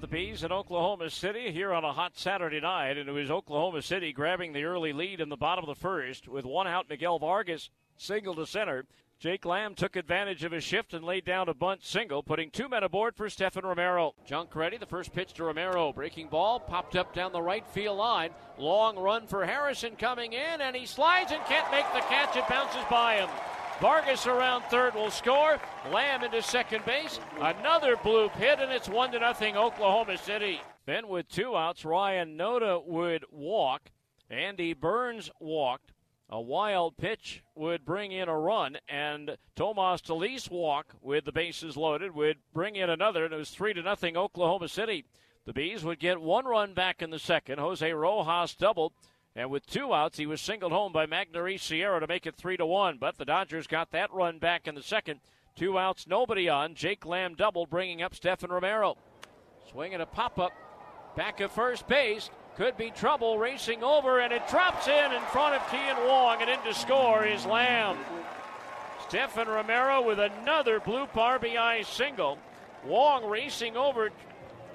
The Bees in Oklahoma City here on a hot Saturday night, and it was Oklahoma City grabbing the early lead in the bottom of the first with one out. Miguel Vargas single to center. Jake Lamb took advantage of his shift and laid down a bunt single, putting two men aboard for Stefen Romero. Junk ready, the first pitch to Romero. Breaking ball, popped up down the right field line. Long run for Harrison coming in, and he slides and can't make the catch. It bounces by him. Vargas around third will score. Lamb into second base. Another bloop hit, and it's one to nothing Oklahoma City. Then with two outs, Ryan Noda would walk. Andy Burns walked. A wild pitch would bring in a run, and Tomas Telis walk with the bases loaded would bring in another, and it was three to nothing Oklahoma City. The Bees would get one run back in the second. Jose Rojas doubled, and with two outs, he was singled home by Magneuris Sierra to make it three to one. But the Dodgers got that run back in the second. Two outs, nobody on. Jake Lamb doubled, bringing up Stefen Romero. Swinging a pop up, back of first base. Could be trouble racing over, and it drops in in front of Kean Wong, and in to score is Lamb. Stefen Romero with another bloop RBI single. Wong racing over,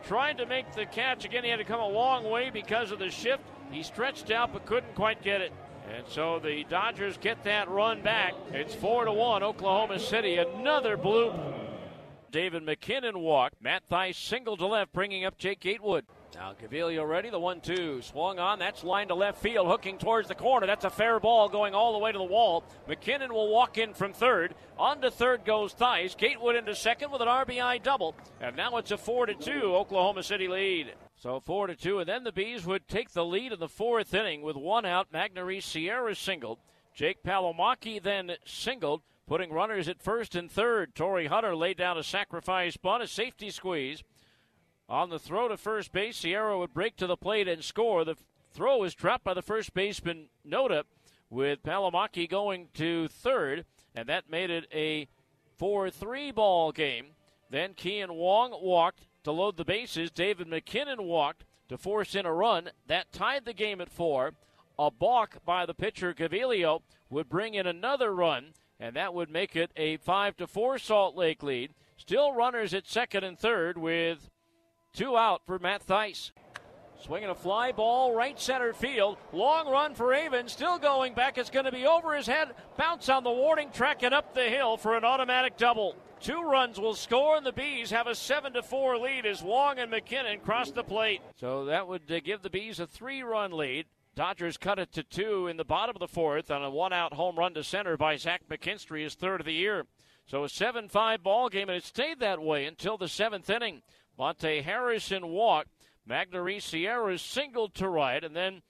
trying to make the catch. Again, he had to come a long way because of the shift. He stretched out but couldn't quite get it. And so the Dodgers get that run back. It's 4 to 1, Oklahoma City. Another bloop. David MacKinnon walked. Matt Thaiss single to left, bringing up Jake Gatewood. Now Gaviglio ready, the one-two swung on. That's line to left field, hooking towards the corner. That's a fair ball going all the way to the wall. MacKinnon will walk in from third. On to third goes Thaiss. Gatewood into second with an RBI double, and now it's a four to two Oklahoma City lead. So four to two, and then the Bees would take the lead in the fourth inning with one out. Magneuris Sierra singled. Jake Palomaki then singled putting runners at first and third. Torii Hunter laid down a sacrifice bunt, a safety squeeze. On the throw to first base, Sierra would break to the plate and score. The throw was dropped by the first baseman Noda, with Palomaki going to third, and that made it a 4 3 ball game. Then Kean Wong walked to load the bases. David MacKinnon walked to force in a run. That tied the game at four. A balk by the pitcher Gaviglio would bring in another run and that would make it a 5 to 4 Salt Lake lead. Still runners at second and third with two out for Matt Thaiss. Swinging a fly ball right center field. Long run for Avans. Still going back. It's going to be over his head. Bounce on the warning track and up the hill for an automatic double. Two runs will score, and the Bees have a 7 to 4 lead as Wong and MacKinnon cross the plate. So that would uh, give the Bees a three run lead. Dodgers cut it to two in the bottom of the fourth on a one out home run to center by Zach McKinstry, his third of the year. So a 7 5 ball game, and it stayed that way until the seventh inning. Monte Harrison walked. Magneuris Sierra singled to right, and then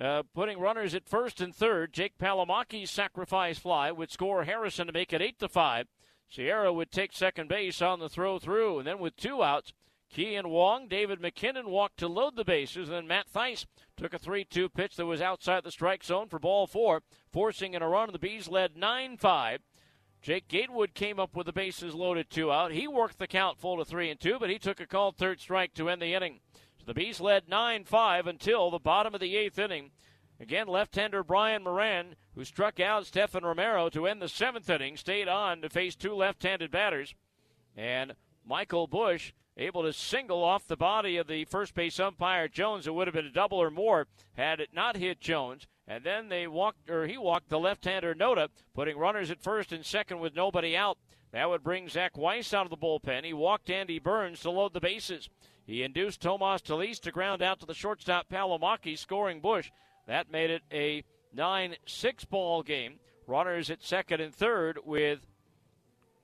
uh, putting runners at first and third. Jake Palomaki's sacrifice fly would score Harrison to make it 8 to 5. Sierra would take second base on the throw through, and then with two outs, Kean Wong, David MacKinnon walked to load the bases, and then Matt Thaiss took a 3 2 pitch that was outside the strike zone for ball four, forcing in a run. The Bees led 9 5. Jake Gatewood came up with the bases loaded two out. He worked the count full to 3 and 2, but he took a called third strike to end the inning. So the Bees led 9 5 until the bottom of the eighth inning. Again, left hander Brian Moran, who struck out Stefen Romero to end the seventh inning, stayed on to face two left handed batters. And Michael Busch able to single off the body of the first base umpire Jones. It would have been a double or more had it not hit Jones. And then they walked, or he walked the left-hander Noda, putting runners at first and second with nobody out. That would bring Zach Weiss out of the bullpen. He walked Andy Burns to load the bases. He induced Tomas Telis to ground out to the shortstop Palomaki, scoring Busch. That made it a 9 6 ball game. Runners at second and third with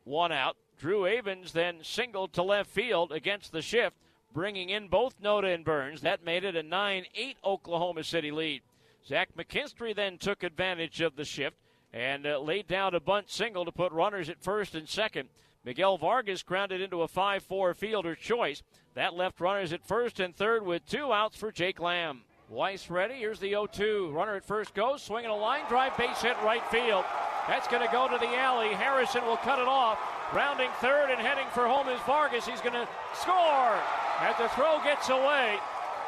one out. Drew Avans then singled to left field against the shift, bringing in both Noda and Burns. That made it a 9 8 Oklahoma City lead. Zach McKinstry then took advantage of the shift and uh, laid down a bunt single to put runners at first and second. Miguel Vargas grounded into a 5 4 fielder choice. That left runners at first and third with two outs for Jake Lamb. Weiss ready. Here's the 0 2. Runner at first goes, swinging a line drive, base hit right field. That's going to go to the alley. Harrison will cut it off. Rounding third and heading for home is Vargas. He's going to score as the throw gets away.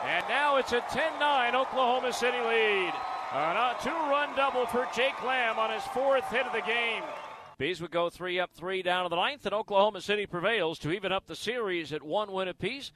And now it's a 10 9 Oklahoma City lead. And a two run double for Jake Lamb on his fourth hit of the game. Bees would go three up, three down to the ninth, and Oklahoma City prevails to even up the series at one win apiece.